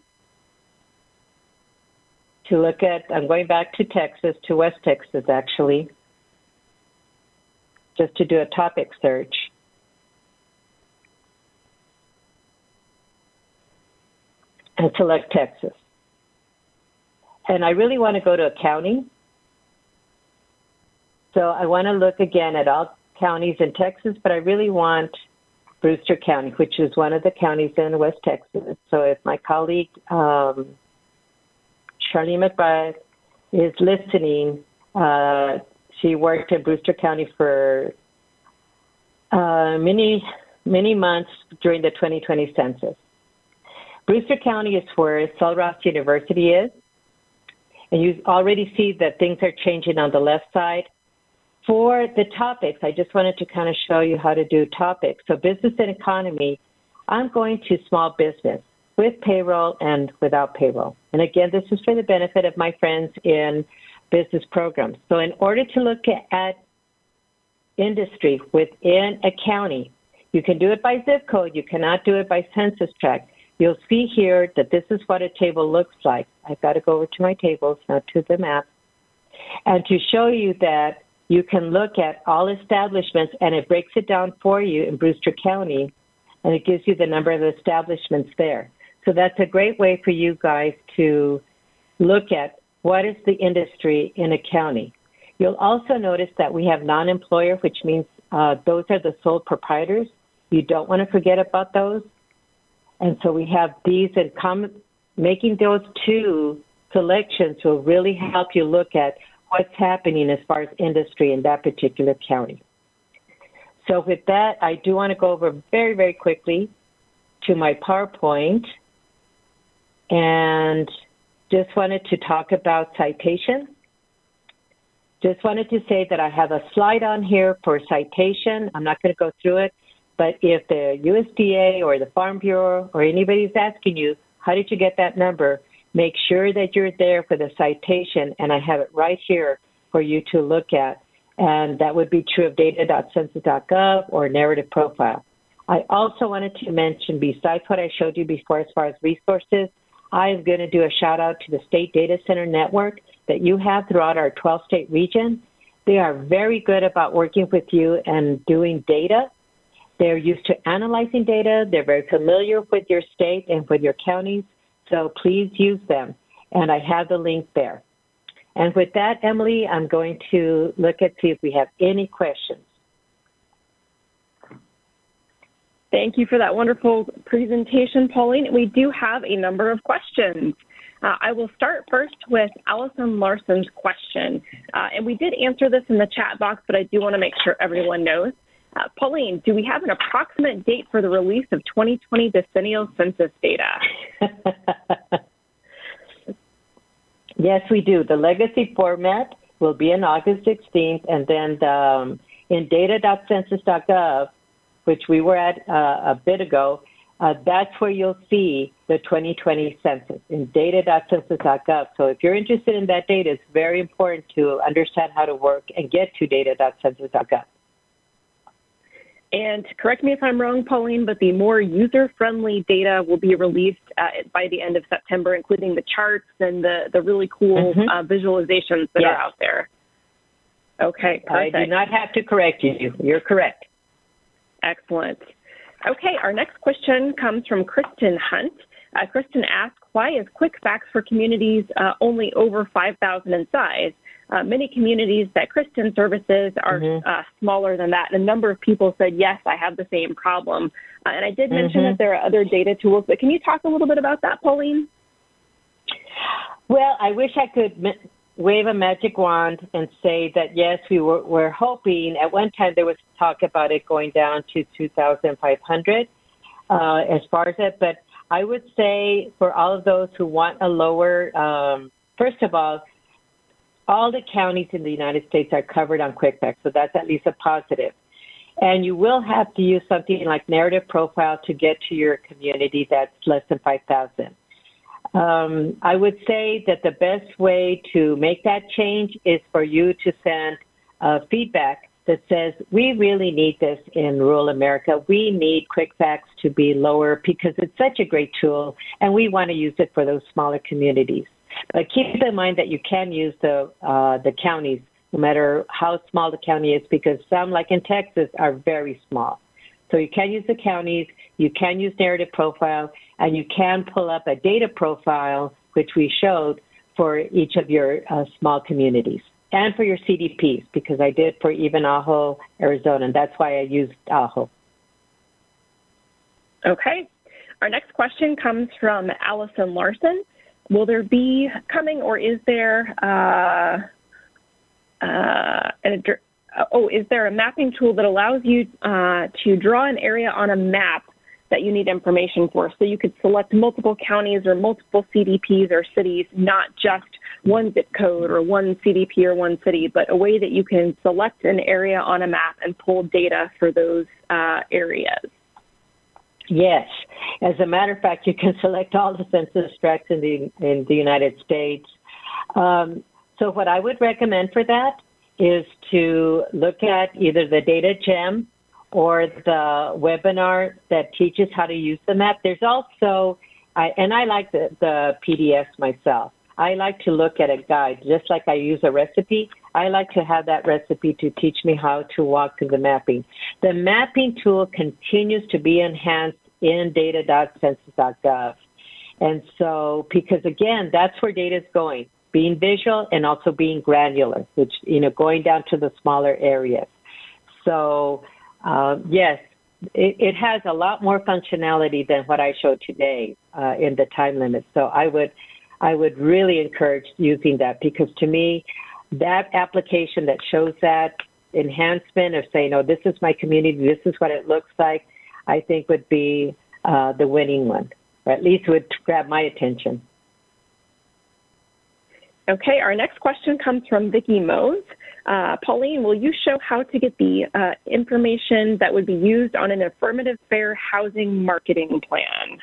to look at, I'm going back to Texas, to West Texas actually, just to do a topic search. And select Texas. And I really want to go to a county. So I want to look again at all counties in Texas, but I really want Brewster County, which is one of the counties in West Texas. So if my colleague um, Charlene McBride is listening, uh, she worked in Brewster County for uh, many, many months during the 2020 census. Brewster County is where Sul Ross University is. And you already see that things are changing on the left side. For the topics, I just wanted to kind of show you how to do topics. So business and economy, I'm going to small business with payroll and without payroll. And again, this is for the benefit of my friends in business programs. So in order to look at industry within a county, you can do it by zip code. You cannot do it by census tract. You'll see here that this is what a table looks like. I've got to go over to my tables, not to the map. And to show you that you can look at all establishments and it breaks it down for you in Brewster County and it gives you the number of establishments there. So that's a great way for you guys to look at what is the industry in a county. You'll also notice that we have non employer, which means uh, those are the sole proprietors. You don't want to forget about those. And so we have these and com- making those two selections will really help you look at what's happening as far as industry in that particular county. So with that, I do want to go over very, very quickly to my PowerPoint and just wanted to talk about citation. Just wanted to say that I have a slide on here for citation. I'm not going to go through it, but if the USDA or the Farm Bureau or anybody's asking you, how did you get that number? Make sure that you're there for the citation, and I have it right here for you to look at. And that would be true of data.census.gov or narrative profile. I also wanted to mention, besides what I showed you before as far as resources, I am going to do a shout out to the State Data Center Network that you have throughout our 12 state region. They are very good about working with you and doing data. They're used to analyzing data. They're very familiar with your state and with your counties. So please use them. And I have the link there. And with that, Emily, I'm going to look at see if we have any questions. Thank you for that wonderful presentation, Pauline. We do have a number of questions. Uh, I will start first with Allison Larson's question. Uh, and we did answer this in the chat box, but I do want to make sure everyone knows. Uh, Pauline, do we have an approximate date for the release of 2020 decennial census data? yes, we do. The legacy format will be in August 16th, and then the, um, in data.census.gov, which we were at uh, a bit ago, uh, that's where you'll see the 2020 census in data.census.gov. So if you're interested in that data, it's very important to understand how to work and get to data.census.gov. And correct me if I'm wrong, Pauline, but the more user friendly data will be released uh, by the end of September, including the charts and the, the really cool mm-hmm. uh, visualizations that yes. are out there. Okay, perfect. I do not have to correct you. You're correct. Excellent. Okay, our next question comes from Kristen Hunt. Uh, Kristen asks, why is QuickFacts for communities uh, only over 5,000 in size? Uh, many communities that Kristen services are mm-hmm. Uh, smaller than that. And a number of people said, yes, I have the same problem. Uh, and I did mention mm-hmm. that there are other data tools, but can you talk a little bit about that, Pauline? Well, I wish I could wave a magic wand and say that yes, we were we're hoping. At one time, there was talk about it going down to 2,500 uh, as far as it, but I would say for all of those who want a lower, um, first of all, all the counties in the United States are covered on QuickFacts, so that's at least a positive. And you will have to use something like narrative profile to get to your community that's less than 5,000. Um, I would say that the best way to make that change is for you to send uh, feedback that says, we really need this in rural America. We need QuickFacts to be lower because it's such a great tool and we want to use it for those smaller communities. But keep in mind that you can use the uh, the counties, no matter how small the county is, because some, like in Texas, are very small. So you can use the counties, you can use narrative profile, and you can pull up a data profile, which we showed for each of your uh, small communities. and for your CDPs because I did for even Ajo, Arizona, and that's why I used Ajo. Okay. Our next question comes from Allison Larson. Will there be coming or is there uh, uh, an, oh, is there a mapping tool that allows you uh, to draw an area on a map that you need information for? So you could select multiple counties or multiple CDPs or cities, not just one zip code or one CDP or one city, but a way that you can select an area on a map and pull data for those uh, areas. Yes. As a matter of fact, you can select all the census tracts in the, in the United States. Um, so, what I would recommend for that is to look at either the data gem or the webinar that teaches how to use the map. There's also, I, and I like the, the PDFs myself. I like to look at a guide, just like I use a recipe. I like to have that recipe to teach me how to walk through the mapping. The mapping tool continues to be enhanced in data.census.gov. And so, because again, that's where data is going, being visual and also being granular, which, you know, going down to the smaller areas. So, uh, yes, it, it, has a lot more functionality than what I showed today uh, in the time limit. So I would I would really encourage using that because to me, that application that shows that enhancement of saying, oh, this is my community, this is what it looks like, I think would be uh, the winning one, or at least would grab my attention. Okay, our next question comes from Vicki Mose. Uh, Pauline, will you show how to get the uh, information that would be used on an affirmative fair housing marketing plan?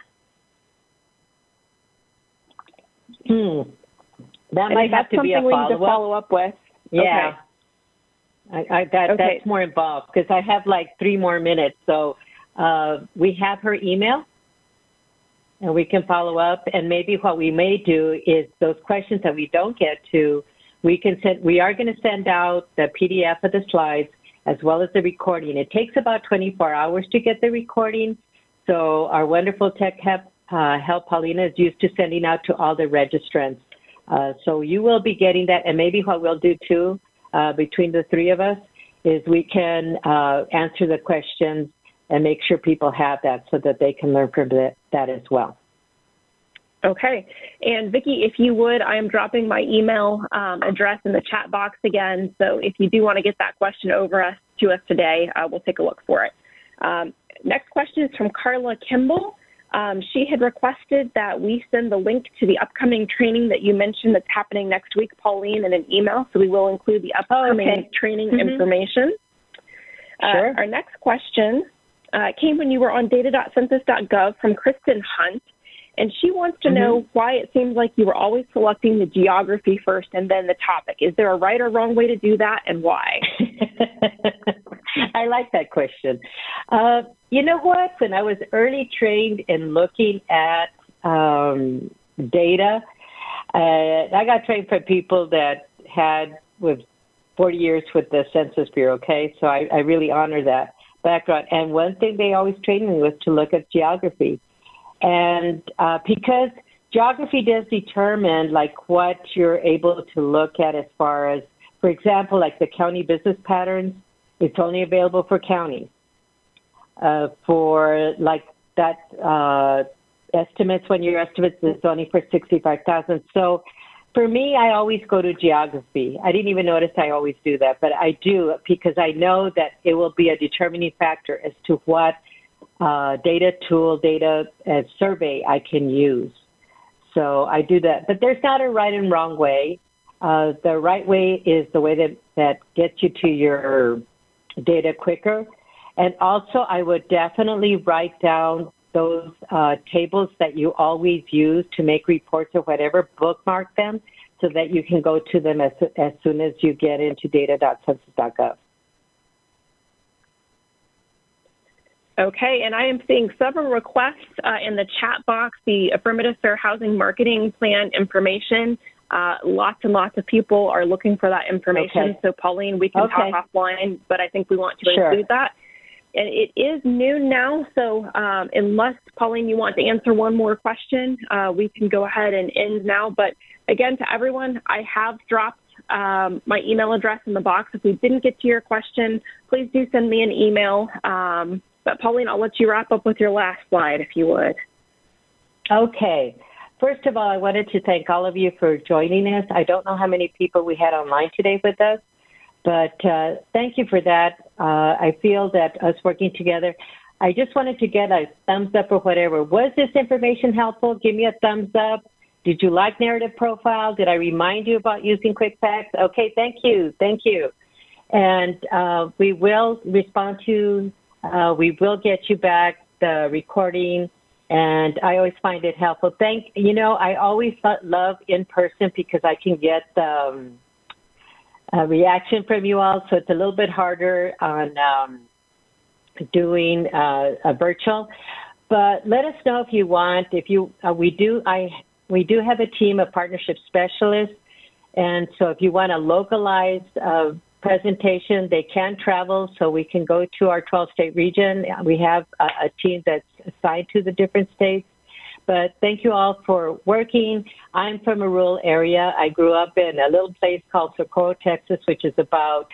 Hmm. That might have to be a follow-up. follow up with. Yeah. Okay. I, I, that, okay. That's more involved because I have like three more minutes. So uh, we have her email and we can follow up. And maybe what we may do is those questions that we don't get to, we can send, we are going to send out the PDF of the slides as well as the recording. It takes about 24 hours to get the recording. So our wonderful tech help uh, help Paulina is used to sending out to all the registrants. Uh, so you will be getting that, and maybe what we'll do too, uh, between the three of us, is we can uh, answer the questions and make sure people have that so that they can learn from that, that as well. Okay. And Vicki, if you would, I am dropping my email um, address in the chat box again. So if you do want to get that question over us to us today, uh, we'll take a look for it. Um, next question is from Carla Kimball. Um, she had requested that we send the link to the upcoming training that you mentioned that's happening next week, Pauline, in an email. So we will include the upcoming oh, okay. training mm-hmm. information. Uh, sure. Uh, our next question uh, came when you were on data.census.gov from Kristen Hunt. And she wants to mm-hmm. know why it seems like you were always selecting the geography first and then the topic. Is there a right or wrong way to do that and why? I like that question. Uh, you know what? When I was early trained in looking at um, data, uh, I got trained from people that had with 40 years with the Census Bureau. Okay, so I, I really honor that background. And one thing they always trained me was to look at geography, and uh, because geography does determine like what you're able to look at as far as, for example, like the county business patterns it's only available for counties. Uh, for like that uh, estimates, one year estimates is only for 65,000. So for me, I always go to geography. I didn't even notice I always do that, but I do because I know that it will be a determining factor as to what uh, data tool, data uh, survey I can use. So I do that. But there's not a right and wrong way. Uh, the right way is the way that, that gets you to your data quicker. And also, I would definitely write down those uh, tables that you always use to make reports or whatever, bookmark them so that you can go to them as, as soon as you get into data.census.gov. Okay, and I am seeing several requests uh, in the chat box, the Affirmative Fair Housing Marketing Plan information. Uh, lots and lots of people are looking for that information. Okay. So, Pauline, we can okay. talk offline, but I think we want to sure. include that. And it is noon now, so um, unless, Pauline, you want to answer one more question, uh, we can go ahead and end now. But again, to everyone, I have dropped um, my email address in the box. If we didn't get to your question, please do send me an email. Um, but Pauline, I'll let you wrap up with your last slide, if you would. Okay. First of all, I wanted to thank all of you for joining us. I don't know how many people we had online today with us, but uh, thank you for that. Uh, I feel that us working together, I just wanted to get a thumbs up or whatever. Was this information helpful? Give me a thumbs up. Did you like narrative profile? Did I remind you about using QuickFacts? Okay, thank you, thank you. And uh, we will respond to, uh, we will get you back the recording and I always find it helpful. Thank you know I always love in person because I can get um, a reaction from you all, so it's a little bit harder on um, doing uh, a virtual. But let us know if you want. If you uh, we do I we do have a team of partnership specialists, and so if you want a localized uh, presentation. They can travel, so we can go to our 12 state region. We have a, a team that's assigned to the different states. But thank you all for working. I'm from a rural area. I grew up in a little place called Socorro, Texas, which is about,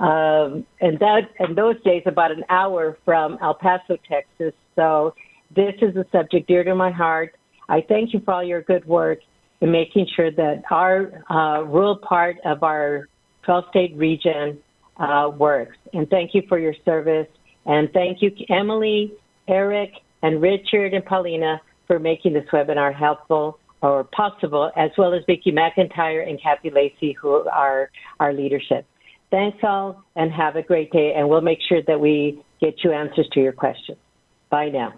um, and that in those days, about an hour from El Paso, Texas. So this is a subject dear to my heart. I thank you for all your good work in making sure that our uh, rural part of our 12 state region uh, works. And thank you for your service. And thank you, Emily, Eric, and Richard and Paulina for making this webinar helpful or possible, as well as Vicki McIntyre and Cathy Lacy, who are our leadership. Thanks all and have a great day. And we'll make sure that we get you answers to your questions. Bye now.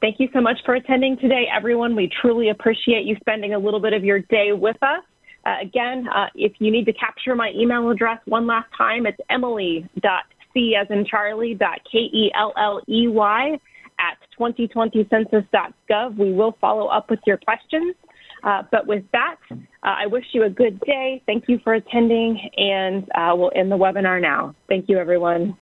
Thank you so much for attending today, everyone. We truly appreciate you spending a little bit of your day with us. Uh, again, uh, if you need to capture my email address one last time, it's emily.c as in Charlie, K-E-L-L-E-Y at 2020census.gov. We will follow up with your questions. Uh, but with that, uh, I wish you a good day. Thank you for attending, and uh, we'll end the webinar now. Thank you, everyone.